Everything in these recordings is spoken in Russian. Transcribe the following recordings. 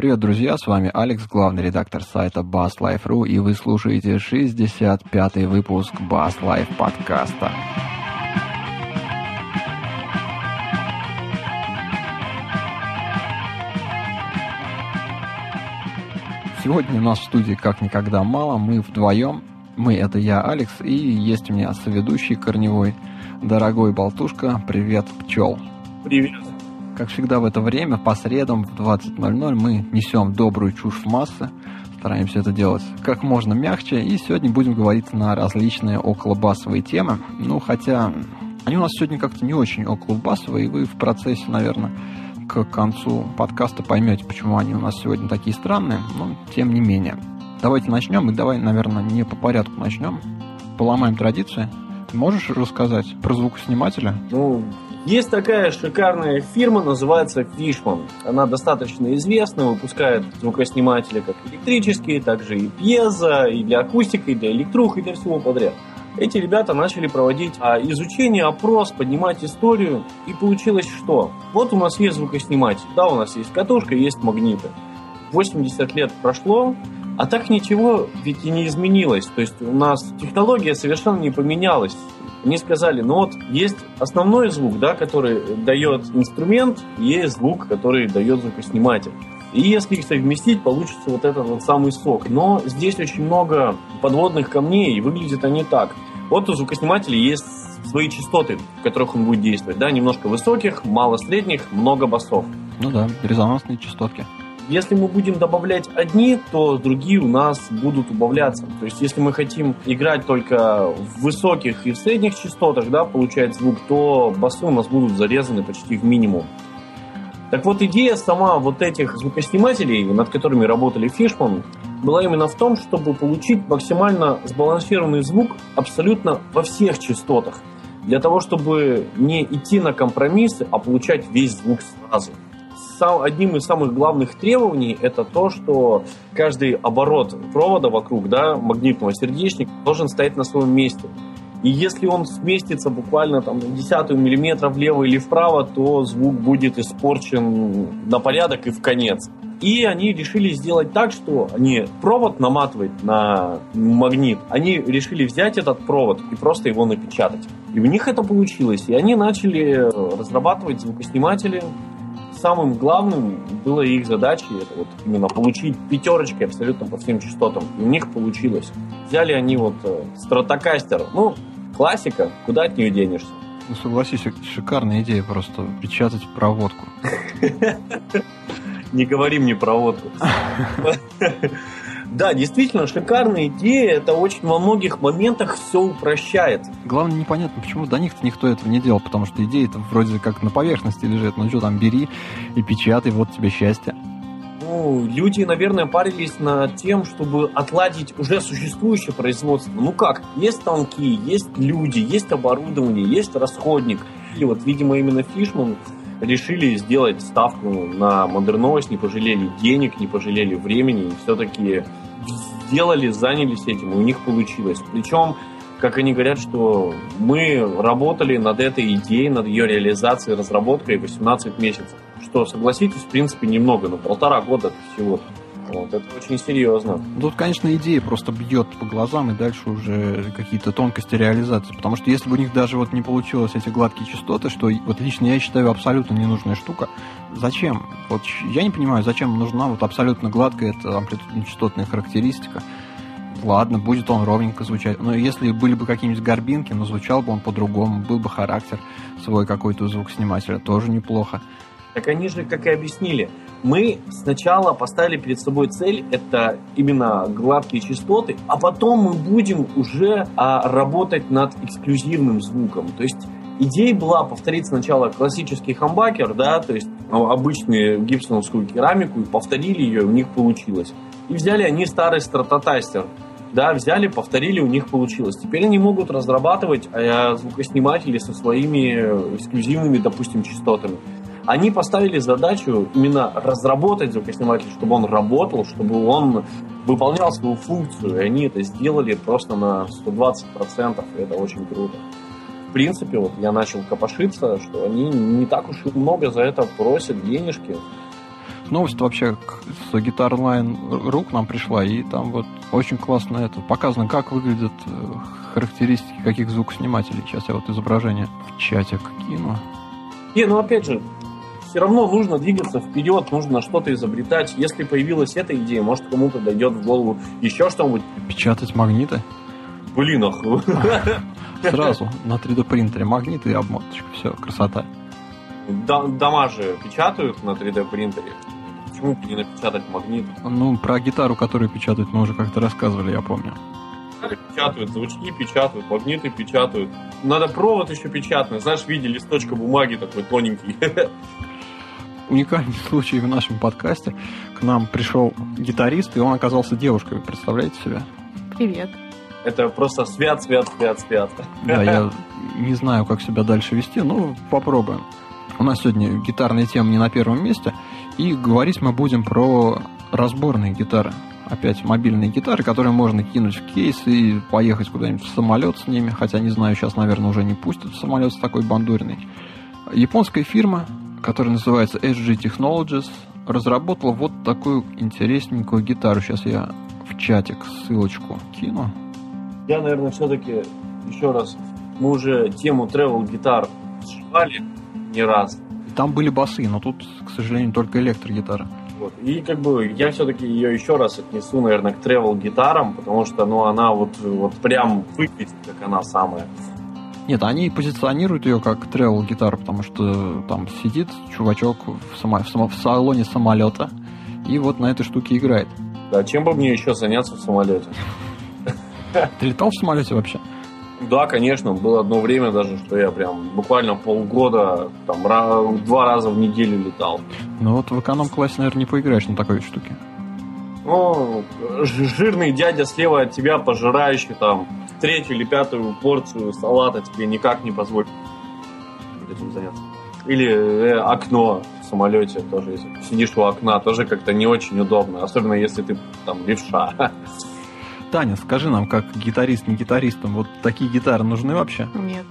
Привет, друзья, с вами Алекс, главный редактор сайта BassLife.ru, и вы слушаете 65-й выпуск Bass подкаста. Сегодня у нас в студии как никогда мало, мы вдвоем, мы это я, Алекс, и есть у меня соведущий корневой, дорогой болтушка, привет, пчел. Привет. Как всегда в это время, по средам в 20.00 мы несем добрую чушь в массы, стараемся это делать как можно мягче, и сегодня будем говорить на различные околобасовые темы. Ну, хотя они у нас сегодня как-то не очень околобасовые, и вы в процессе, наверное, к концу подкаста поймете, почему они у нас сегодня такие странные, но тем не менее. Давайте начнем, и давай, наверное, не по порядку начнем. Поломаем традиции. Ты можешь рассказать про звукоснимателя? Ну, есть такая шикарная фирма, называется Fishman. Она достаточно известна, выпускает звукосниматели как электрические, так же и пьезо, и для акустики, и для электрух, и для всего подряд. Эти ребята начали проводить а, изучение, опрос, поднимать историю, и получилось что? Вот у нас есть звукосниматель, да, у нас есть катушка, есть магниты. 80 лет прошло, а так ничего ведь и не изменилось. То есть у нас технология совершенно не поменялась. Они сказали, ну вот есть основной звук, да, который дает инструмент, есть звук, который дает звукосниматель. И если их совместить, получится вот этот вот самый сок. Но здесь очень много подводных камней, и выглядят они так. Вот у звукоснимателя есть свои частоты, в которых он будет действовать. Да, немножко высоких, мало средних, много басов. Ну да, резонансные частотки. Если мы будем добавлять одни, то другие у нас будут убавляться. То есть, если мы хотим играть только в высоких и в средних частотах, да, получать звук, то басы у нас будут зарезаны почти в минимум. Так вот, идея сама вот этих звукоснимателей, над которыми работали Фишман, была именно в том, чтобы получить максимально сбалансированный звук абсолютно во всех частотах. Для того, чтобы не идти на компромиссы, а получать весь звук сразу сам, одним из самых главных требований это то, что каждый оборот провода вокруг да, магнитного сердечника должен стоять на своем месте. И если он сместится буквально там, на десятую миллиметра влево или вправо, то звук будет испорчен на порядок и в конец. И они решили сделать так, что они провод наматывать на магнит. Они решили взять этот провод и просто его напечатать. И у них это получилось. И они начали разрабатывать звукосниматели, самым главным было их задачей это вот именно получить пятерочки абсолютно по всем частотам. И у них получилось. Взяли они вот э, стратокастер. Ну, классика, куда от нее денешься? Ну, согласись, шикарная идея просто печатать проводку. Не говори мне проводку. Да, действительно, шикарная идея. Это очень во многих моментах все упрощает. Главное, непонятно, почему до них-то никто этого не делал, потому что идея-то вроде как на поверхности лежит. Ну что там, бери и печатай, вот тебе счастье. Ну, люди, наверное, парились над тем, чтобы отладить уже существующее производство. Ну как, есть станки, есть люди, есть оборудование, есть расходник. И вот, видимо, именно Фишман решили сделать ставку на модерновость, не пожалели денег, не пожалели времени, и все-таки сделали, занялись этим, и у них получилось. Причем, как они говорят, что мы работали над этой идеей, над ее реализацией, разработкой 18 месяцев. Что, согласитесь, в принципе, немного, но полтора года всего. Вот, это очень серьезно. Тут, конечно, идея просто бьет по глазам, и дальше уже какие-то тонкости реализации. Потому что если бы у них даже вот не получилось эти гладкие частоты, что вот лично я считаю абсолютно ненужная штука, зачем? Вот я не понимаю, зачем нужна вот абсолютно гладкая эта амплитудно-частотная характеристика. Ладно, будет он ровненько звучать. Но если были бы какие-нибудь горбинки, но звучал бы он по-другому, был бы характер свой какой-то у звукоснимателя, тоже неплохо. Так они же, как и объяснили, мы сначала поставили перед собой цель, это именно гладкие частоты, а потом мы будем уже а, работать над эксклюзивным звуком. То есть идея была повторить сначала классический хамбакер, да, то есть ну, обычную гибсоновскую керамику, и повторили ее, у них получилось. И взяли они старый стратотастер, да, взяли, повторили, у них получилось. Теперь они могут разрабатывать э, звукосниматели со своими эксклюзивными, допустим, частотами. Они поставили задачу именно разработать звукосниматель, чтобы он работал, чтобы он выполнял свою функцию. И они это сделали просто на 120%, и это очень круто. В принципе, вот я начал копошиться, что они не так уж и много за это просят денежки. новость вообще с Guitar Line.ru к нам пришла, и там вот очень классно это показано, как выглядят э, характеристики каких звукоснимателей. Сейчас я вот изображение в чатик кину. Не, ну опять же, все равно нужно двигаться вперед, нужно что-то изобретать. Если появилась эта идея, может кому-то дойдет в голову еще что-нибудь. Печатать магниты? Блин, ах. Сразу на 3D принтере магниты и обмоточка. Все, красота. Дома же печатают на 3D принтере. Почему бы не напечатать магнит? Ну, про гитару, которую печатают, мы уже как-то рассказывали, я помню. Печатают, звучки печатают, магниты печатают. Надо провод еще печатный, знаешь, в виде листочка бумаги такой тоненький. Уникальный случай в нашем подкасте. К нам пришел гитарист, и он оказался девушкой. представляете себе? Привет. Это просто свят, свят, свят, свят. Да, я не знаю, как себя дальше вести, но попробуем. У нас сегодня гитарная тема не на первом месте, и говорить мы будем про разборные гитары. Опять мобильные гитары, которые можно кинуть в кейс и поехать куда-нибудь в самолет с ними, хотя не знаю, сейчас, наверное, уже не пустят в самолет с такой бандуриной. Японская фирма, которая называется SG Technologies, разработала вот такую интересненькую гитару. Сейчас я в чатик ссылочку кину. Я, наверное, все-таки еще раз, мы уже тему travel гитар сжали не раз. Там были басы, но тут, к сожалению, только электрогитара. Вот. И как бы я все-таки ее еще раз отнесу, наверное, к travel гитарам, потому что ну, она вот, вот прям выглядит, как она самая. Нет, они позиционируют ее как travel гитару, потому что там сидит чувачок в, само, в, само, в салоне самолета и вот на этой штуке играет. Да, чем бы мне еще заняться в самолете? Ты летал в самолете вообще? Да, конечно. Было одно время даже, что я прям буквально полгода, там, два раза в неделю летал. Ну вот в эконом-классе, наверное, не поиграешь на такой штуке. Ну, жирный дядя слева от тебя, пожирающий там третью или пятую порцию салата тебе никак не позволит этим заняться. Или э, окно в самолете тоже, если сидишь у окна, тоже как-то не очень удобно, особенно если ты там левша. Таня, скажи нам, как гитарист, не гитаристом, вот такие гитары нужны вообще? Нет.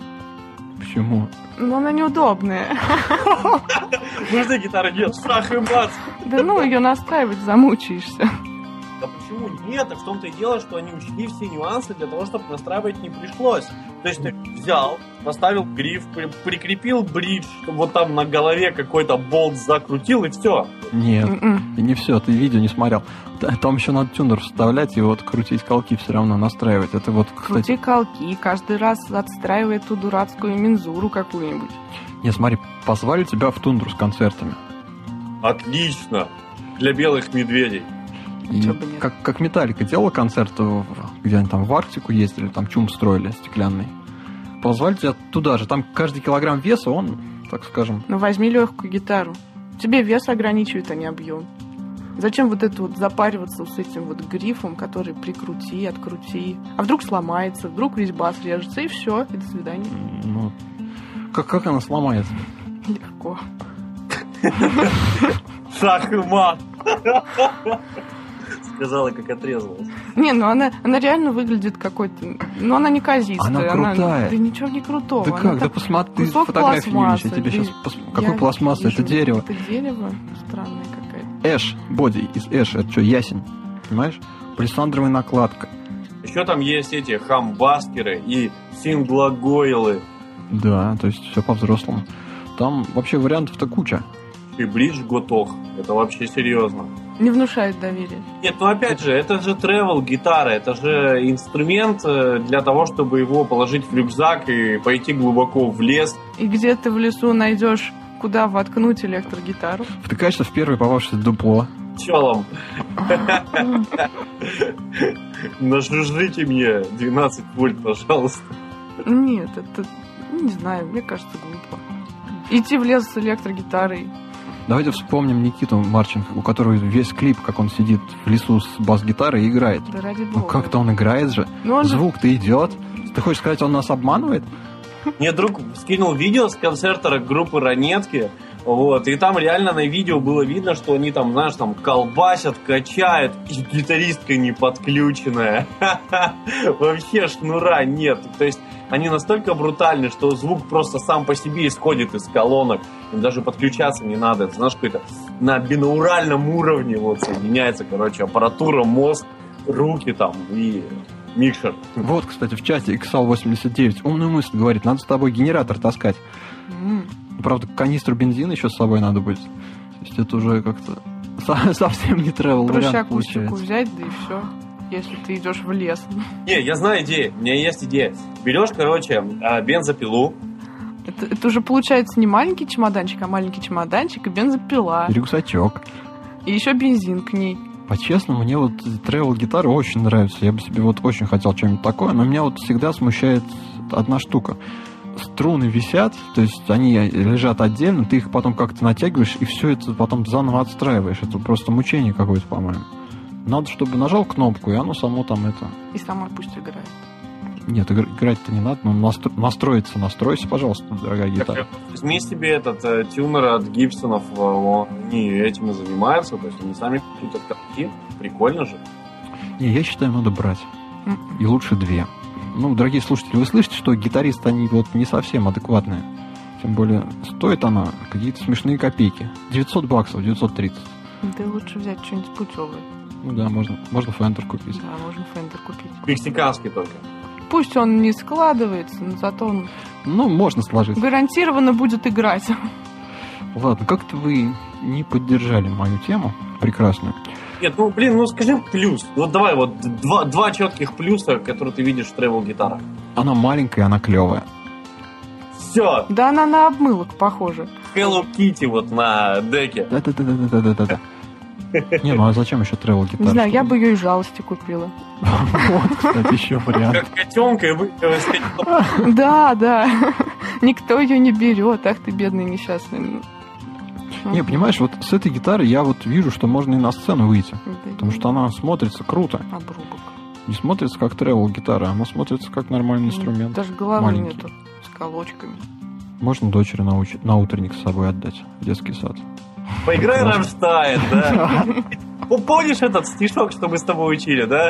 Почему? Ну, она неудобная. Нужны гитары, нет, страх и бац. Да ну, ее настраивать замучаешься. Да почему нет? А в том-то и дело, что они учли все нюансы для того, чтобы настраивать не пришлось. То есть ты взял, поставил гриф, при- прикрепил бридж, вот там на голове какой-то болт закрутил и все. Нет, М-м. и не все, ты видео не смотрел. Там еще надо тюнер вставлять и вот крутить колки все равно настраивать. Это вот, кстати... Крути колки, каждый раз отстраивает ту дурацкую мензуру какую-нибудь. Не, смотри, позвали тебя в тундру с концертами. Отлично. Для белых медведей. Бы нет. как, как Металлика делала концерт, в- где они там в Арктику ездили, там чум строили стеклянный. Позвали тебя туда же. Там каждый килограмм веса, он, так скажем, Ну, возьми легкую гитару. Тебе вес ограничивает, а не объем. Зачем вот это вот запариваться с этим вот грифом, который прикрути, открути. А вдруг сломается, вдруг резьба срежется, и все, и до свидания. ну, как, как она сломается? Легко. Шах и мат. Сказала, как отрезалась. Не, ну она, она реально выглядит какой-то... Ну, она не казистая. Она крутая. да ничего не крутого. да она как, да так- посмотри, ты фотографии не видишь, я тебе сейчас... Я Какой пластмасса? Это дерево. Это дерево странное какая-то. Эш, боди из Эш, это что, ясень, понимаешь? Палисандровая накладка. Еще там есть эти хамбаскеры и синглогойлы. Да, то есть все по-взрослому. Там вообще вариантов-то куча. И бридж готов. Это вообще серьезно. Не внушает доверия. Нет, ну опять же, это же travel гитара, это же инструмент э, для того, чтобы его положить в рюкзак и пойти глубоко в лес. И где ты в лесу найдешь, куда воткнуть электрогитару? Втыкаешься в первое попавшееся дупло. Челом, нажужжите мне 12 вольт, пожалуйста. Нет, это... Не знаю, мне кажется, глупо. Идти в лес с электрогитарой. Давайте вспомним Никиту Марченко, у которого весь клип, как он сидит в лесу с бас-гитарой и играет. Да ради Ну бога. как-то он играет же. Ну, он Звук-то идет. Ты хочешь сказать, он нас обманывает? Мне друг скинул видео с концерта группы Ранетки, вот, и там реально на видео было видно, что они там, знаешь, там колбасят, качают, и гитаристка не подключенная. Вообще шнура нет. То есть они настолько брутальны, что звук просто сам по себе исходит из колонок. им даже подключаться не надо. Это, знаешь, какой-то на бинауральном уровне вот соединяется, короче, аппаратура, мозг, руки там и микшер. Вот, кстати, в чате XAL89 умную мысль говорит, надо с тобой генератор таскать. Правда, канистру бензина еще с собой надо будет. То есть это уже как-то со- совсем не Проще вариант акустику получается. взять, да и все. Если ты идешь в лес. Не, я знаю идею, у меня есть идея. Берешь, короче, а, бензопилу, Это, это уже получается не маленький чемоданчик, а маленький чемоданчик и бензопила. Рюкзачок. И еще бензин к ней. По-честному, мне вот travel гитары очень нравятся. Я бы себе вот очень хотел что-нибудь такое, но меня вот всегда смущает одна штука. Струны висят, то есть они лежат отдельно, ты их потом как-то натягиваешь, и все это потом заново отстраиваешь. Это просто мучение какое-то, по-моему. Надо, чтобы нажал кнопку, и оно само там это... И сама пусть играет. Нет, игр- играть-то не надо, но настро- настроиться, настройся, пожалуйста, дорогая гитара. возьми себе этот э, тюнер от Гибсонов, э, он- они этим и занимаются, то есть они сами крутят катки, прикольно же. Не, я считаю, надо брать. М. И лучше две. Ну, дорогие слушатели, вы слышите, что гитаристы, они вот не совсем адекватные. Тем более, стоит она какие-то смешные копейки. 900 баксов, 930. Да лучше взять что-нибудь путевое. Ну да, можно, можно Fender купить. Да, можно Fender купить. Мексиканский только. Пусть он не складывается, но зато он Ну, можно сложить. гарантированно будет играть. Ладно, как-то вы не поддержали мою тему прекрасную. Нет, ну блин, ну скажи плюс. Вот давай вот два, два четких плюса, которые ты видишь в travel гитарах. Она маленькая, она клевая. Все, Да она на обмылок похожа. Hello Kitty вот на деке. Да-да-да-да-да-да-да. Не, ну а зачем еще travel гитара? Не знаю, я бы ее из жалости купила. Вот, кстати, еще вариант. Как котенка и вы сказать, Да, да. Никто ее не берет. Ах ты бедный несчастный. Ну, Не, понимаешь, вот с этой гитары я вот вижу, что можно и на сцену выйти. Потому что она смотрится круто. Обрубок. Не смотрится как travel гитара, она смотрится как нормальный инструмент. Даже головы Маленький. нету. С колочками. Можно дочери научить, на утренник с собой отдать в детский сад. Поиграй Рамштайн, да? Ну, Помнишь этот стишок, что мы с тобой учили, да?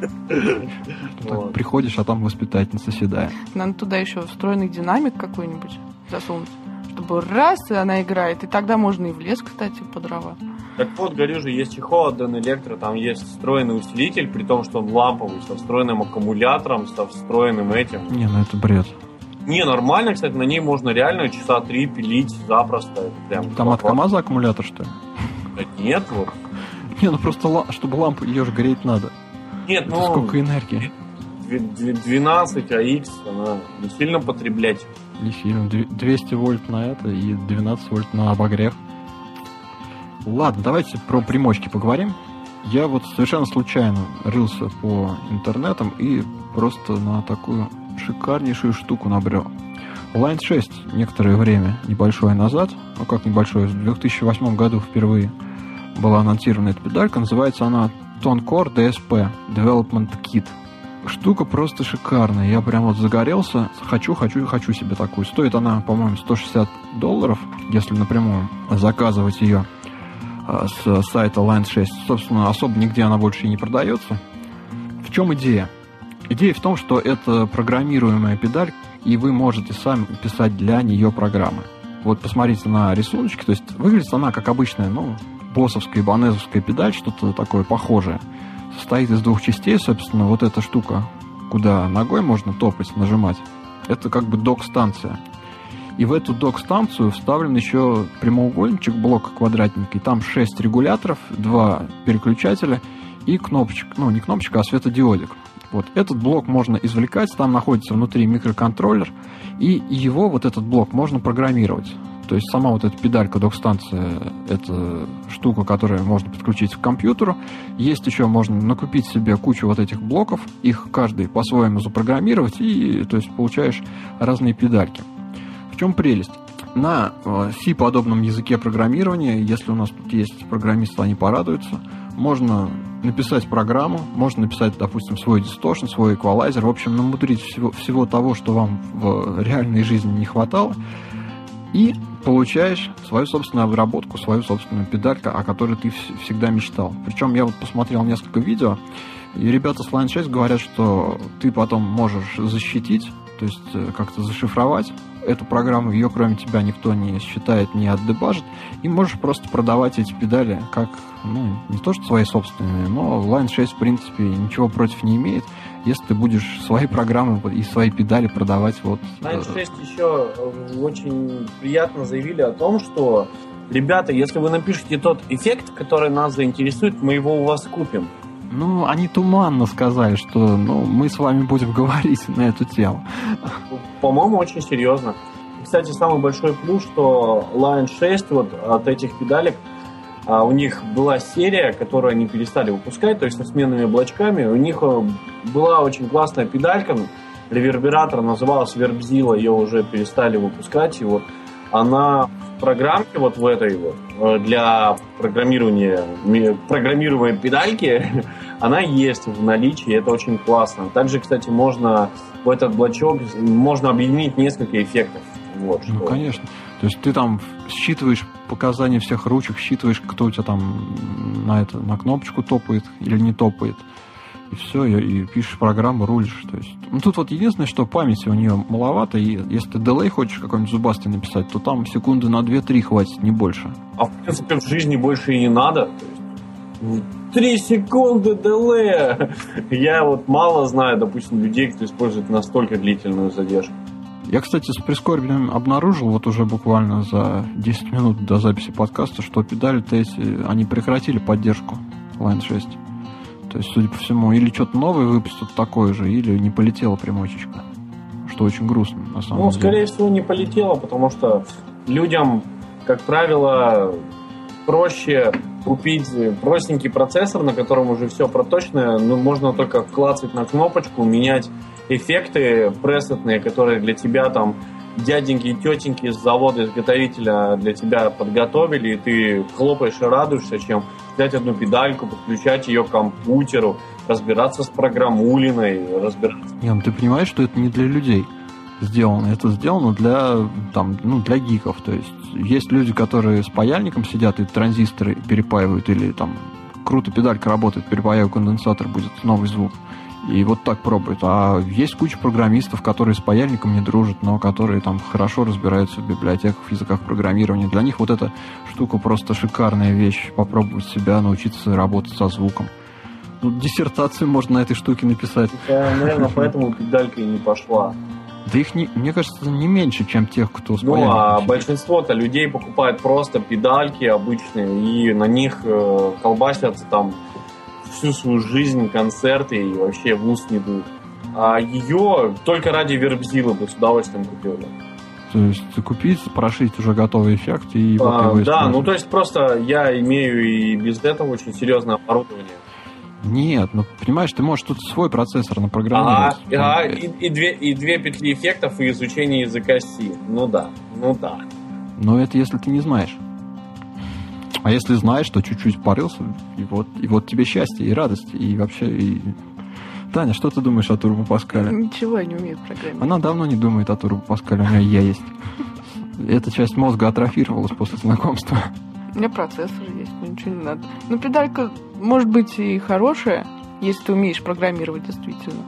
Так Вот. приходишь, а там воспитательница седая. Надо туда еще встроенный динамик какой-нибудь засунуть. Чтобы раз, и она играет. И тогда можно и в лес, кстати, по дрова. Так вот, говорю же, есть чехол от Dan Electro, там есть встроенный усилитель, при том, что он ламповый, со встроенным аккумулятором, со встроенным этим. Не, ну это бред. Не, нормально, кстати, на ней можно реально часа три пилить запросто. Прям Там от КамАЗа аккумулятор, что ли? Да Нет, вот. Не, ну просто, чтобы лампу, ее же греть надо. Нет, Это ну, сколько энергии? две- две- 12 АХ, она не сильно потреблять. Не сильно. Две- 200 вольт на это и 12 вольт на обогрев. Ладно, давайте про примочки поговорим. Я вот совершенно случайно рылся по интернетам и просто на такую шикарнейшую штуку набрел. Line 6 некоторое время, небольшое назад, ну как небольшое, в 2008 году впервые была анонсирована эта педалька, называется она Toncore DSP Development Kit. Штука просто шикарная. Я прям вот загорелся. Хочу, хочу, хочу себе такую. Стоит она, по-моему, 160 долларов, если напрямую заказывать ее а, с сайта Line 6. Собственно, особо нигде она больше и не продается. В чем идея? Идея в том, что это программируемая педаль, и вы можете сами писать для нее программы. Вот посмотрите на рисуночки, то есть выглядит она как обычная, ну, боссовская, банезовская педаль, что-то такое похожее. Состоит из двух частей, собственно, вот эта штука, куда ногой можно топать, нажимать, это как бы док-станция. И в эту док-станцию вставлен еще прямоугольничек блока квадратненький. Там 6 регуляторов, 2 переключателя и кнопочек. Ну, не кнопочка, а светодиодик. Вот этот блок можно извлекать, там находится внутри микроконтроллер, и его, вот этот блок, можно программировать. То есть сама вот эта педалька док-станция, это штука, которую можно подключить к компьютеру. Есть еще, можно накупить себе кучу вот этих блоков, их каждый по-своему запрограммировать, и то есть получаешь разные педальки. В чем прелесть? На э, C-подобном языке программирования, если у нас тут есть программисты, они порадуются, можно написать программу, можно написать, допустим, свой дисторшн, свой эквалайзер, в общем, намудрить всего, всего того, что вам в реальной жизни не хватало, и получаешь свою собственную обработку, свою собственную педальку, о которой ты вс- всегда мечтал. Причем я вот посмотрел несколько видео, и ребята с Line 6 говорят, что ты потом можешь защитить, то есть э, как-то зашифровать эту программу, ее кроме тебя никто не считает, не отдебажит, и можешь просто продавать эти педали как, ну, не то что свои собственные, но Line 6, в принципе, ничего против не имеет, если ты будешь свои программы и свои педали продавать вот... Line 6 еще очень приятно заявили о том, что ребята, если вы напишете тот эффект, который нас заинтересует, мы его у вас купим. Ну, они туманно сказали, что ну, мы с вами будем говорить на эту тему. По-моему, очень серьезно. Кстати, самый большой плюс, что Line 6 вот от этих педалек а, у них была серия, которую они перестали выпускать, то есть со сменными облачками. У них э, была очень классная педалька, ревербератор называлась Вербзила, ее уже перестали выпускать. И вот она программке вот в этой вот э, для программирования программируемой педальки она есть в наличии, это очень классно. Также, кстати, можно в этот блочок можно объединить несколько эффектов. Вот, ну, что... Конечно. То есть ты там считываешь показания всех ручек, считываешь, кто у тебя там на, это, на кнопочку топает или не топает и все, и, и пишешь программу, рулишь. То есть, ну, тут вот единственное, что памяти у нее маловато, и если ты дилей хочешь какой-нибудь зубастый написать, то там секунды на 2-3 хватит, не больше. А в принципе в жизни больше и не надо. Три секунды дилея! Я вот мало знаю, допустим, людей, кто использует настолько длительную задержку. Я, кстати, с прискорбием обнаружил вот уже буквально за 10 минут до записи подкаста, что педали-то эти, они прекратили поддержку Line 6. То есть, судя по всему, или что-то новое выпустят такое же, или не полетела примочечка. Что очень грустно, на самом ну, деле. Ну, скорее всего, не полетела, потому что людям, как правило, проще купить простенький процессор, на котором уже все проточное, ну, можно только клацать на кнопочку, менять эффекты пресетные, которые для тебя там дяденьки и тетеньки с завода изготовителя для тебя подготовили, и ты хлопаешь и радуешься, чем взять одну педальку, подключать ее к компьютеру, разбираться с программулиной, разбираться. Ну ты понимаешь, что это не для людей сделано. Это сделано для, там, ну, для гиков. То есть есть люди, которые с паяльником сидят и транзисторы перепаивают, или там круто педалька работает, перепаяю конденсатор, будет новый звук. И вот так пробуют. А есть куча программистов, которые с паяльником не дружат, но которые там хорошо разбираются в библиотеках, в языках программирования. Для них вот эта штука просто шикарная вещь. Попробовать себя научиться работать со звуком. Ну, диссертацию можно на этой штуке написать. Я, наверное, поэтому педалька и не пошла. Да их, не, мне кажется, не меньше, чем тех, кто с Ну, а большинство-то людей покупают просто педальки обычные, и на них э, колбасятся там всю свою жизнь концерты и вообще в ус не дуют. А ее только ради вербзила бы с удовольствием купил. То есть купить, прошить уже готовый эффект и вот а, его Да, ну то есть просто я имею и без этого очень серьезное оборудование. Нет, ну понимаешь, ты можешь тут свой процессор напрограммировать. Ага, ага и, и, две, и две петли эффектов и изучение языка C. Ну да, ну да. Но это если ты не знаешь. А если знаешь, то чуть-чуть порылся, и вот, и вот тебе счастье и радость, и вообще... И... Таня, что ты думаешь о Турбо Паскале? Ничего я не умею программировать. Она давно не думает о Турбо Паскале, у нее я есть. Эта часть мозга атрофировалась после знакомства. У меня процессор есть, мне ничего не надо. Ну, педалька может быть и хорошая, если ты умеешь программировать действительно.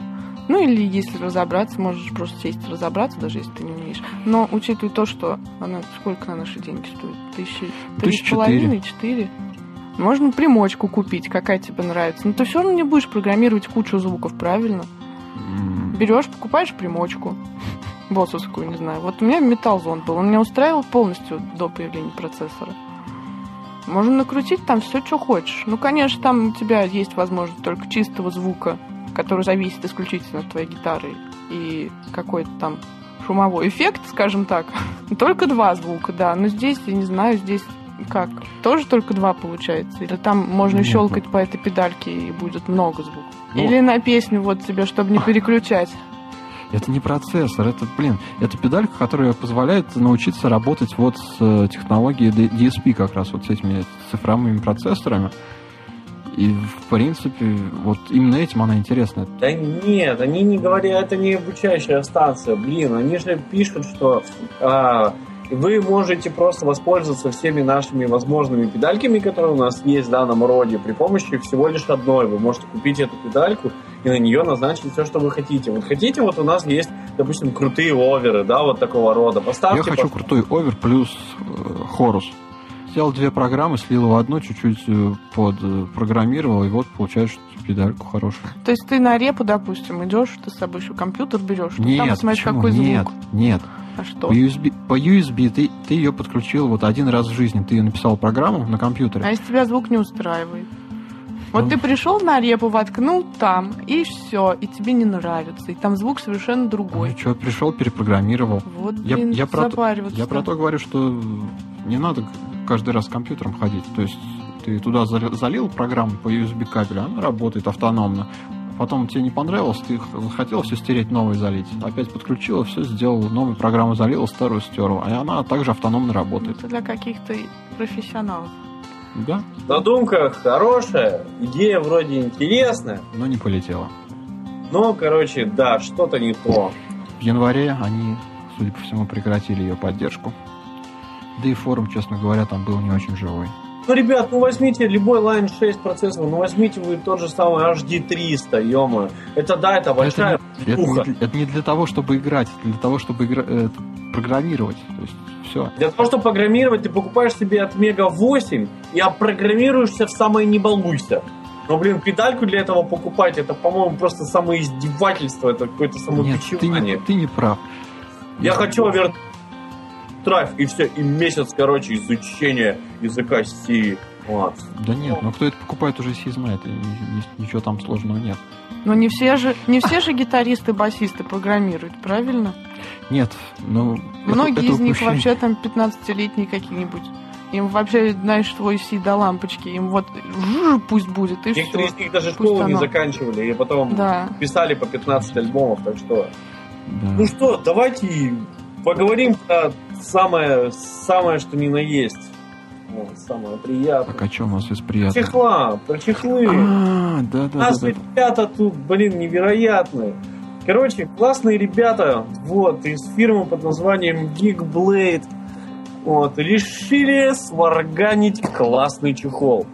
Ну или если разобраться, можешь просто сесть разобраться, даже если ты не умеешь. Но учитывая то, что она сколько на наши деньги стоит? Тысячи три с половиной, четыре. Можно примочку купить, какая тебе нравится. Но ты все равно не будешь программировать кучу звуков, правильно? Берешь, покупаешь примочку. Боссовскую, не знаю. Вот у меня металлзон был. Он меня устраивал полностью до появления процессора. Можно накрутить там все, что хочешь. Ну, конечно, там у тебя есть возможность только чистого звука который зависит исключительно от твоей гитары и какой-то там шумовой эффект, скажем так. Только два звука, да. Но здесь, я не знаю, здесь как? Тоже только два получается? Или там можно Нет, щелкать по этой педальке и будет много звуков? Ну, Или на песню вот тебе, чтобы не переключать? Это не процессор, это, блин, это педалька, которая позволяет научиться работать вот с э, технологией DSP как раз, вот с этими цифровыми процессорами. И, в принципе, вот именно этим она интересна. Да нет, они не говорят, это не обучающая станция. Блин, они же пишут, что а, вы можете просто воспользоваться всеми нашими возможными педальками, которые у нас есть в данном роде, при помощи всего лишь одной. Вы можете купить эту педальку и на нее назначить все, что вы хотите. Вот хотите, вот у нас есть допустим, крутые оверы, да, вот такого рода. Поставьте Я хочу крутой овер плюс э, хорус. Сделал две программы, слил в одну, чуть-чуть э, подпрограммировал, и вот получаешь педальку хорошую. То есть ты на репу, допустим, идешь, ты с собой еще компьютер берешь, Нет, там смотреть, почему? какой нет, звук. нет. А что? По USB, по USB ты, ты ее подключил вот один раз в жизни. Ты ее написал программу на компьютере. А если тебя звук не устраивает? Вот Ну. ты пришел на репу, воткнул там, и все, и тебе не нравится, и там звук совершенно другой. Ну, что, пришел, перепрограммировал. Вот, Я, блин, я, про, то- запариваться. я про то говорю, что не надо каждый раз с компьютером ходить. То есть ты туда зали- залил программу по USB кабелю, она работает автономно. Потом тебе не понравилось, ты х- захотел все стереть, новое залить. Опять подключила, все сделал, новую программу залил, старую стерла. И она также автономно работает. Это для каких-то профессионалов. Да, Задумка хорошая, идея вроде интересная, но не полетела. но, короче, да, что-то не то. В январе они, судя по всему, прекратили ее поддержку. Да и форум, честно говоря, там был не очень живой. Ну, ребят, ну возьмите любой Line 6 процессор, ну возьмите вы тот же самый HD300, ё Это да, это большая Это не, пуха. для- это не для того, чтобы играть, это для того, чтобы игра- э, программировать. То есть все. Для того, чтобы программировать, ты покупаешь себе от Мега 8 и опрограммируешься в самое не балуйся. Но, блин, педальку для этого покупать, это, по-моему, просто самоиздевательство, это какое-то Нет, ты не, самобичевание. ты не прав. Я хочу овер драйв, и все, и месяц, короче, изучения языка C. Вот. Да нет, но кто это покупает, уже все знает, и ничего там сложного нет. Но не все же, не все же гитаристы, басисты программируют, правильно? Нет, ну... это- Многие это из них вообще там 15-летние какие-нибудь. Им вообще, знаешь, твой си до лампочки. Им вот жжж, пусть будет, и Некоторые все. из них даже Пусть школу не заканчивали, и потом Да. писали по 15 альбомов, так что... Да. Ну что, давайте поговорим про самое, самое, что ни на есть. Вот, самое приятное. Так, а что у нас из приятного? Чехла, про чехлы. А, да, У да, нас да, да. ребята тут, блин, невероятные. Короче, классные ребята, вот, из фирмы под названием Geekblade, вот, решили сварганить классный чехол.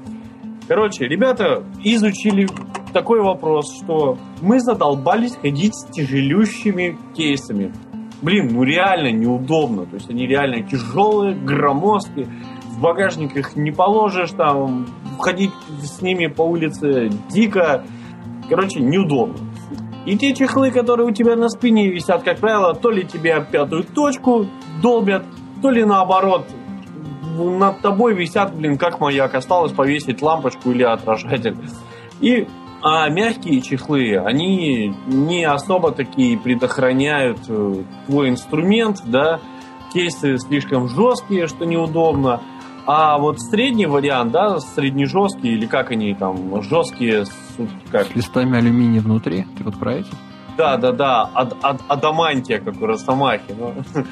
Короче, ребята изучили такой вопрос, что мы задолбались ходить с тяжелющими кейсами. Блин, ну реально неудобно. То есть они реально тяжелые, громоздкие. В багажник их не положишь, там, ходить с ними по улице дико. Короче, неудобно. И те чехлы, которые у тебя на спине висят, как правило, то ли тебе пятую точку долбят, то ли наоборот над тобой висят, блин, как маяк. Осталось повесить лампочку или отражатель. И а мягкие чехлы, они не особо такие предохраняют э, твой инструмент, да, кейсы слишком жесткие, что неудобно. А вот средний вариант, да, среднежесткие, или как они там, жесткие, с- как, С листами алюминия внутри, ты вот про эти? да, да, да, ад- ад- адамантия, как у Росомахи. но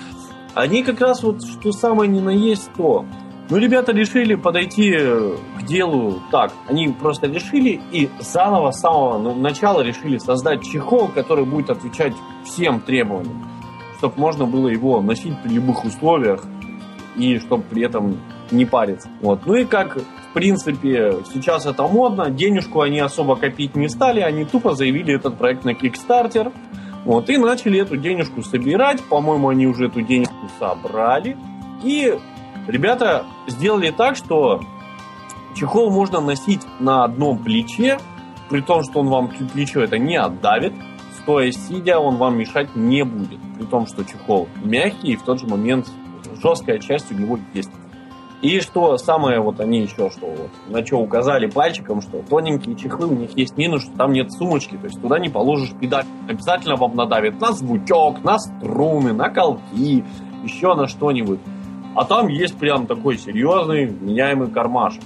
Они как раз вот что самое ни на есть то. Ну, ребята решили подойти э, к делу так. Они просто решили и заново, с самого на- начала решили создать чехол, который будет отвечать всем требованиям. Чтобы можно было его носить при любых условиях и чтобы при этом не париться. Вот. Ну и как, в принципе, сейчас это модно, денежку они особо копить не стали, они тупо заявили этот проект на Kickstarter. Вот, и начали эту денежку собирать. По-моему, они уже эту денежку собрали. И ребята сделали так, что чехол можно носить на одном плече, при том, что он вам плечо это не отдавит. Стоя, сидя, он вам мешать не будет. При том, что чехол мягкий и в тот же момент жесткая часть у него есть. И что самое, вот они еще, что вот, на что указали пальчиком, что тоненькие чехлы, у них есть минус, что там нет сумочки, то есть туда не положишь педаль. Обязательно вам надавит на звучок, на струны, на колки, еще на что-нибудь. А там есть прям такой серьезный, меняемый кармашек.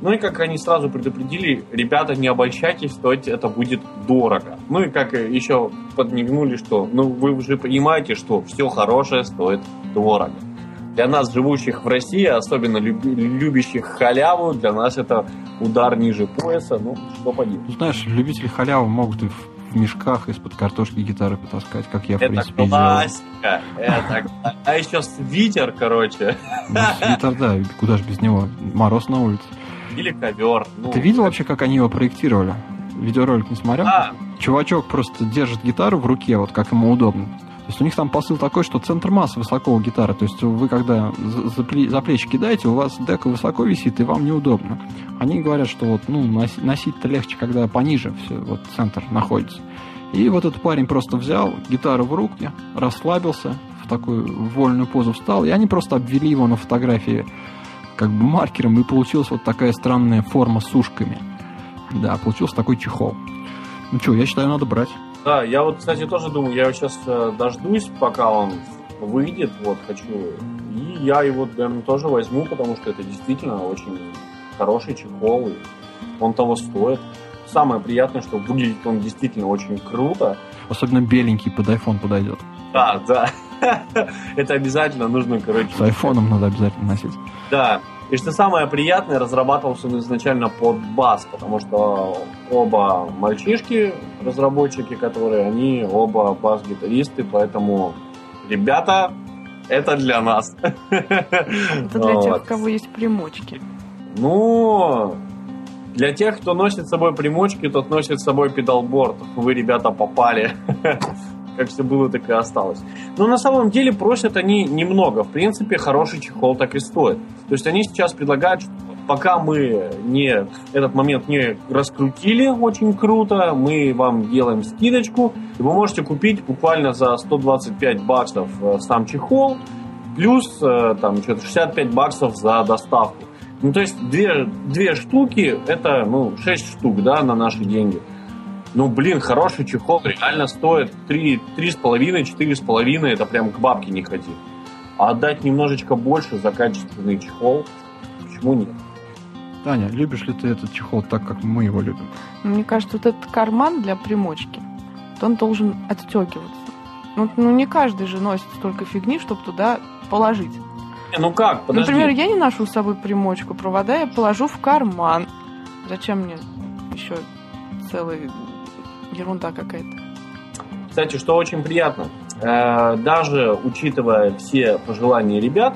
Ну и как они сразу предупредили, ребята, не обольщайтесь, стоить это будет дорого. Ну и как еще подмигнули, что ну вы уже понимаете, что все хорошее стоит дорого. Для нас, живущих в России, особенно любящих халяву, для нас это удар ниже пояса, ну, что поделать. Ну, знаешь, любители халявы могут и в, в мешках из-под картошки гитары потаскать, как я, в Это принципе, и делал. классика. Это... кла- А еще свитер, короче. Ну, свитер, да, куда же без него? Мороз на улице. Или ковер. Ну, Ты видел вообще, как они его проектировали? видеоролик не смотрел? А, Чувачок просто держит гитару в руке, вот как ему удобно. То есть у них там посыл такой, что центр массы высоко у гитары. То есть вы когда за, за пле- за плечи кидаете, у вас дека высоко висит, и вам неудобно. Они говорят, что вот, ну, носи- носить-то легче, когда пониже все, вот центр находится. И вот этот парень просто взял гитару в руки, расслабился, в такую вольную позу встал, и они просто обвели его на фотографии как бы маркером, и получилась вот такая странная форма с ушками. Да, получился такой чехол. Ну что, я считаю, надо брать. Да, я вот, кстати, тоже думаю, я сейчас дождусь, пока он выйдет, вот, хочу, и я его, наверное, тоже возьму, потому что это действительно очень хороший чехол, и он того стоит. Самое приятное, что выглядит он действительно очень круто. Особенно беленький под iPhone подойдет. Да, да. Это обязательно нужно, короче. С айфоном надо обязательно носить. Да. И что самое приятное, разрабатывался он изначально под бас, потому что оба мальчишки, разработчики, которые, они оба бас-гитаристы, поэтому, ребята, это для нас. Это для тех, у кого есть примочки. Ну, для тех, кто носит с собой примочки, тот носит с собой педалборд. Вы, ребята, попали. Как все было, так и осталось. Но на самом деле просят они немного. В принципе, хороший чехол так и стоит. То есть они сейчас предлагают, что пока мы не этот момент не раскрутили очень круто, мы вам делаем скидочку, и вы можете купить буквально за 125 баксов э, сам чехол, плюс э, там что-то 65 баксов за доставку. Ну, то есть две, две штуки, это, ну, 6 штук, да, на наши деньги. Ну, блин, хороший чехол реально стоит 3, 3,5, 4,5, это прям к бабке не ходи. А отдать немножечко больше за качественный чехол, почему нет? Таня, любишь ли ты этот чехол так, как мы его любим? Мне кажется, вот этот карман для примочки, то он должен отстегиваться. Ну, ну, не каждый же носит столько фигни, чтобы туда положить. Не, ну как, подожди. Например, я не ношу с собой примочку, провода я положу в карман. Зачем мне еще целая ерунда какая-то? Кстати, что очень приятно, э, даже учитывая все пожелания ребят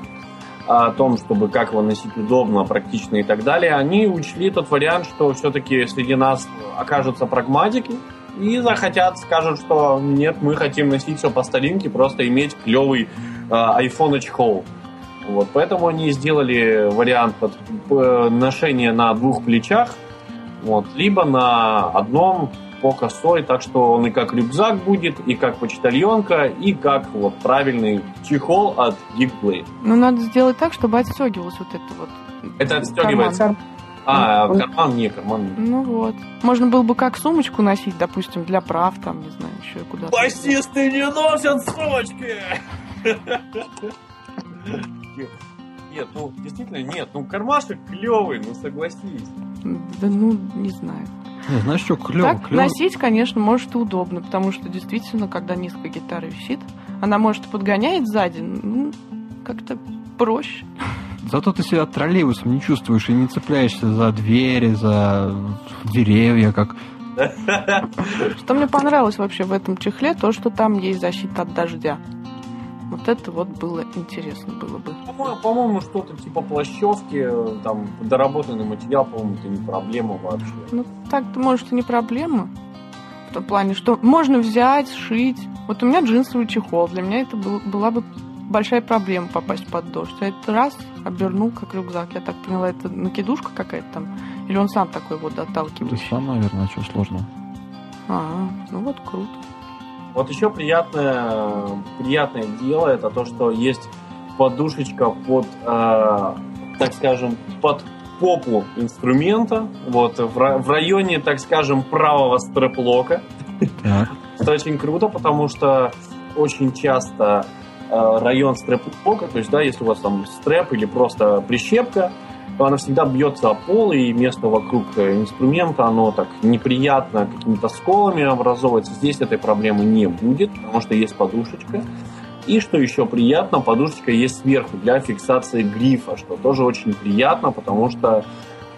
о том, чтобы как его носить удобно, практично и так далее, они учли тот вариант, что все-таки среди нас окажутся прагматики и захотят, скажут, что нет, мы хотим носить все по старинке, просто иметь клевый э, iPhone чехол. Вот, поэтому они сделали вариант под э, ношения на двух плечах, вот, либо на одном по косой, так что он и как рюкзак будет, и как почтальонка, и как вот правильный чехол от Geekblade. Ну, надо сделать так, чтобы отстегивалось вот это вот. Это отстегивается. А, карман не, карман не. Ну вот. Можно было бы как сумочку носить, допустим, для прав, там, не знаю, еще куда-то. Басисты не носят сумочки! Нет, ну, действительно, нет. Ну, кармашек клевый, ну, согласись. Да ну, не знаю. Не, знаешь, что, клево, так клево. носить, конечно, может и удобно, потому что действительно, когда низкая гитара висит, она может и подгоняет сзади, ну, как-то проще. Зато ты себя троллейбусом не чувствуешь и не цепляешься за двери, за деревья, как... Что мне понравилось вообще в этом чехле, то, что там есть защита от дождя. Вот это вот было интересно было бы. По-моему, по-моему, что-то типа плащевки, э, там, доработанный материал, по-моему, это не проблема вообще. Ну, так-то, может, и не проблема. В том плане, что можно взять, сшить. Вот у меня джинсовый чехол. Для меня это был- была бы большая проблема попасть под дождь. А этот раз обернул как рюкзак. Я так поняла, это накидушка какая-то там. Или он сам такой вот Ты отталкивающий. сам, наверное, что сложного. А, ну вот круто. Вот еще приятное, приятное дело это то, что есть подушечка под, э, так скажем, под попу инструмента, вот в, в районе, так скажем, правого стреплока. Это очень круто, потому что очень часто э, район стреплока, то есть, да, если у вас там стрэп или просто прищепка, то она всегда бьется о пол, и место вокруг э, инструмента, оно так неприятно какими-то сколами образовывается. Здесь этой проблемы не будет, потому что есть подушечка. И что еще приятно, подушечка есть сверху для фиксации грифа, что тоже очень приятно, потому что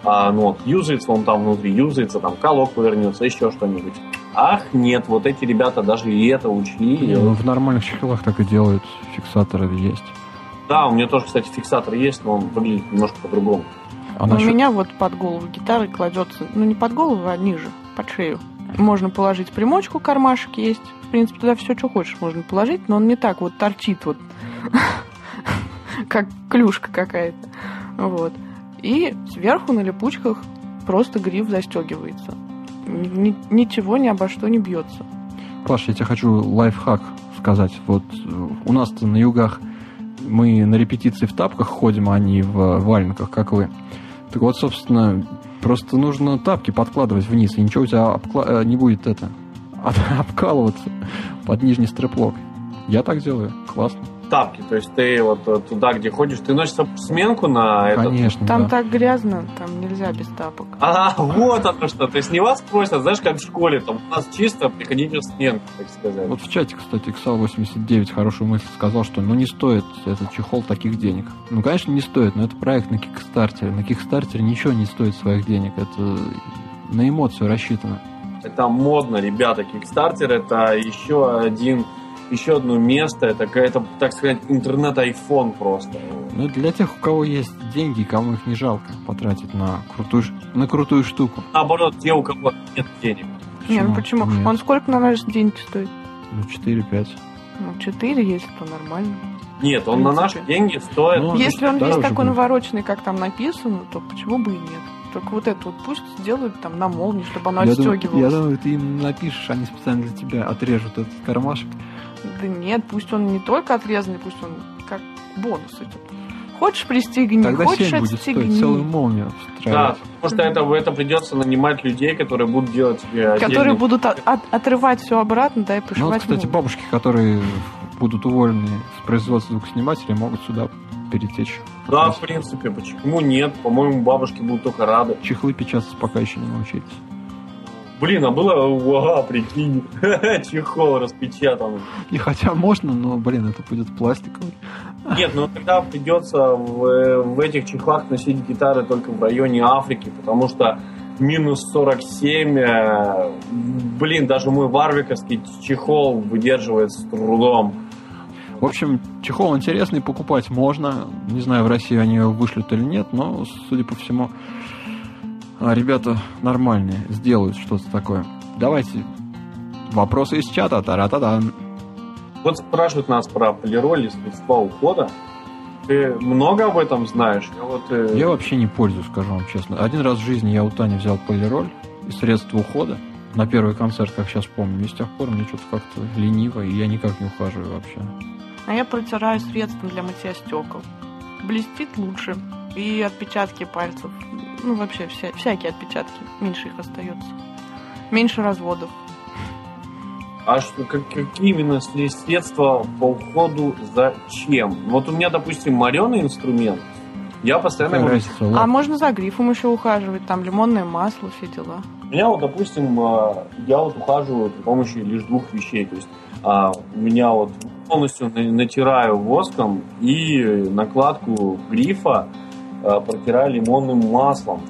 а, ну, вот, юзается он там внутри, юзается, там колок повернется, еще что-нибудь. Ах, нет, вот эти ребята даже и это учли. ну, в нормальных чехлах так и делают. Фиксаторы есть. Да, у меня тоже, кстати, фиксатор есть, но он выглядит немножко по-другому. А Но у насчет- меня вот под голову гитары кладется, ну не под голову, а ниже. под шею. Можно положить примочку, кармашек есть. В принципе, туда все, что хочешь, можно положить, но он не так вот торчит вот, как клюшка какая-то. Вот. И сверху на липучках просто гриф застегивается. Ни- ни- ничего ни обо что не бьется. Паш, я тебе хочу лайфхак сказать. Вот э, у нас-то на югах мы на репетиции в тапках ходим, а не в валенках, как вы. Так вот, собственно, просто нужно тапки подкладывать вниз, и ничего у тебя обкла- э, не будет это обкалываться под нижний стреплок. Я так делаю. Классно. Тапки, то есть ты вот э, туда, где ходишь, ты носишь сменку на этот... Конечно, Там да. так грязно, там нельзя без тапок. А, вот оно что. То есть не вас просят, знаешь, как в школе, там у нас чисто приходите в сменку, так сказать. Вот в чате, кстати, XL89 хорошую мысль сказал, что ну не стоит этот чехол таких денег. Ну, конечно, не стоит, но это проект на Кикстартере. На Кикстартере ничего не стоит своих денег. Это на эмоцию рассчитано. Это модно, ребята. Kickstarter это еще один еще одно место, это какая-то, так сказать, интернет-айфон просто. Ну, для тех, у кого есть деньги, кому их не жалко потратить на крутую, на крутую штуку. Наоборот, те, у кого нет денег. Не, ну почему? Нет. Он сколько на наши деньги стоит? Ну, 4-5. Ну, 4, если то нормально. Нет, он на наши деньги стоит. Ну, Если он весь дороже такой будет. навороченный, как там написано, то почему бы и нет? Только вот это вот пусть сделают там на молнии, чтобы оно я, думаю, я думаю, ты им напишешь, они специально для тебя отрежут этот кармашек. Да нет, пусть он не только отрезанный, пусть он как бонус идет. Хочешь пристегни, Тогда хочешь 7 будет отстегни. стоить целую молнию Да, потому что это, это придется нанимать людей, которые будут делать тебе Которые отдельный- будут от- от- отрывать все обратно, да, и Ну, вот, пришивать кстати, новое. бабушки, которые будут уволены с производства звукоснимателей, могут сюда перетечь. Да, в принципе, почему нет? По-моему, бабушки будут только рады. Чехлы печататься пока еще не научились. Блин, а было, ага, прикинь, чехол распечатан. И хотя можно, но, блин, это будет пластиковый. Нет, ну тогда придется в, в этих чехлах носить гитары только в районе Африки, потому что минус 47, э, блин, даже мой варвиковский чехол выдерживает с трудом. В общем, чехол интересный, покупать можно. Не знаю, в России они его вышлют или нет, но, судя по всему, ребята нормальные, сделают что-то такое. Давайте вопросы из чата. Тара-та-да. Вот спрашивают нас про полироль и средства ухода. Ты много об этом знаешь? Я вот, э, Я вообще не пользуюсь, скажу вам честно. Один раз в жизни я у Тани взял полироль и средства ухода на первый концерт, как сейчас помню. И с тех пор мне что-то как-то лениво, и я никак не ухаживаю вообще. А я протираю средством для мытья стекол. Блестит лучше. И отпечатки пальцев. Ну, вообще, вся, всякие отпечатки. Меньше их остается. Меньше разводов. А что, как- какие именно средства по уходу зачем? Вот у меня, допустим, мореный инструмент. Я постоянно разница, А можно за грифом еще ухаживать. Там лимонное масло, все дела. У меня вот, допустим, э, я вот ухаживаю при помощи лишь двух вещей. То есть а, у меня вот полностью на- натираю воском и накладку грифа протираю лимонным маслом.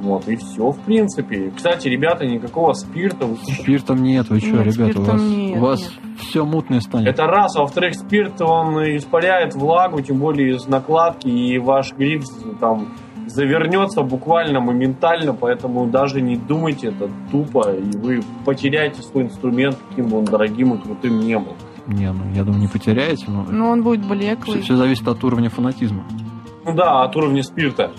Вот, и все, в принципе. Кстати, ребята, никакого спирта. Спиртом нет, вы что, Нет, ребята, у вас, нет, у вас нет. все мутное станет. Это раз, а во-вторых, спирт, он испаряет влагу, тем более из накладки, и ваш гриф там завернется буквально моментально, поэтому даже не думайте, это тупо, и вы потеряете свой инструмент, каким бы он дорогим и крутым не был. Не, ну я думаю, не потеряете, но Но он будет блеклый. все, зависит от уровня фанатизма. Ну да, от уровня спирта.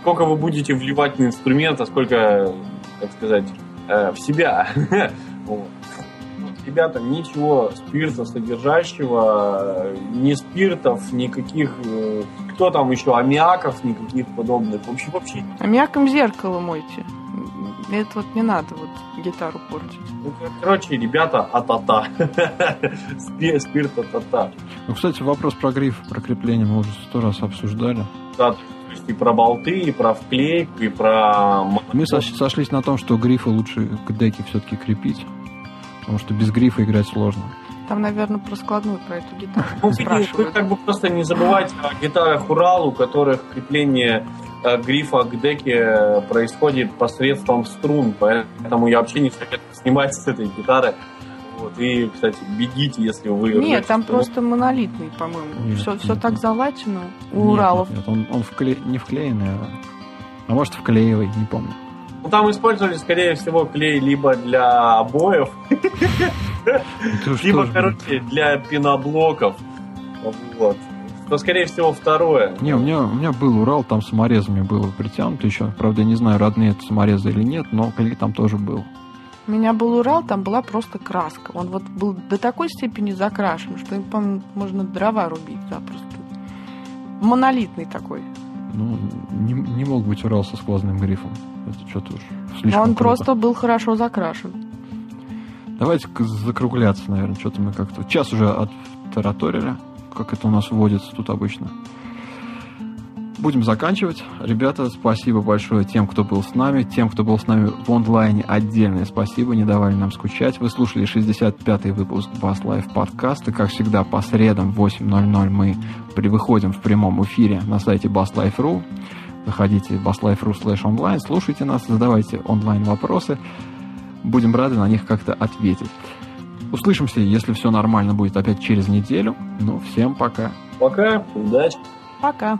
Сколько вы будете вливать на инструмент, а сколько, так сказать, э, в себя. Ребята, ничего спирта содержащего, ни спиртов, никаких, э, кто там еще, аммиаков, никаких подобных. Вообще, вообще, Аммиаком зеркало мойте. Это вот не надо вот гитару портить. ну, короче, ребята, а-та-та. Спи- Спирт а-та-та. Ну, кстати, вопрос про гриф, про крепление мы уже сто раз обсуждали. Да, то есть и про болты, и про вклейку, и про... Мы сош- сошлись на том, что грифы лучше к деке все-таки крепить, потому что без грифа играть сложно. Там, наверное, про складную про эту гитару Ну, вы, вы как бы просто не забывайте о гитарах Урал, у которых крепление грифа к деке происходит посредством струн, поэтому я вообще не советую снимать с этой гитары. Вот. И, кстати, бегите, если вы... Нет, там струну. просто монолитный, по-моему. Нет, все, все нет, так нет. залачено у Нет, Уралов. Нет, нет, он, он вкле- не вклеенный, а... а может вклеивый, не помню. Ну, там использовали, скорее всего, клей либо для обоев, либо, короче, для пеноблоков. Вот. Но, скорее всего, второе. Не, у меня, у меня был Урал, там саморезами было притянуто еще. Правда, я не знаю, родные это саморезы или нет, но клей там тоже был. У меня был Урал, там была просто краска. Он вот был до такой степени закрашен, что им, по можно дрова рубить запросто. Монолитный такой. Ну, не, не мог быть Урал со сквозным грифом. Это что-то уж слишком Он круто. просто был хорошо закрашен. Давайте закругляться, наверное. Что-то мы как-то... Час уже оттараторили, как это у нас вводится тут обычно. Будем заканчивать. Ребята, спасибо большое тем, кто был с нами, тем, кто был с нами в онлайне. Отдельное спасибо, не давали нам скучать. Вы слушали 65-й выпуск Bass Life подкаста. Как всегда, по средам в 8.00 мы выходим в прямом эфире на сайте basslife.ru. Заходите в basslife.ru slash онлайн, слушайте нас, задавайте онлайн вопросы. Будем рады на них как-то ответить. Услышимся, если все нормально будет опять через неделю. Ну, всем пока. Пока, удачи. Пока.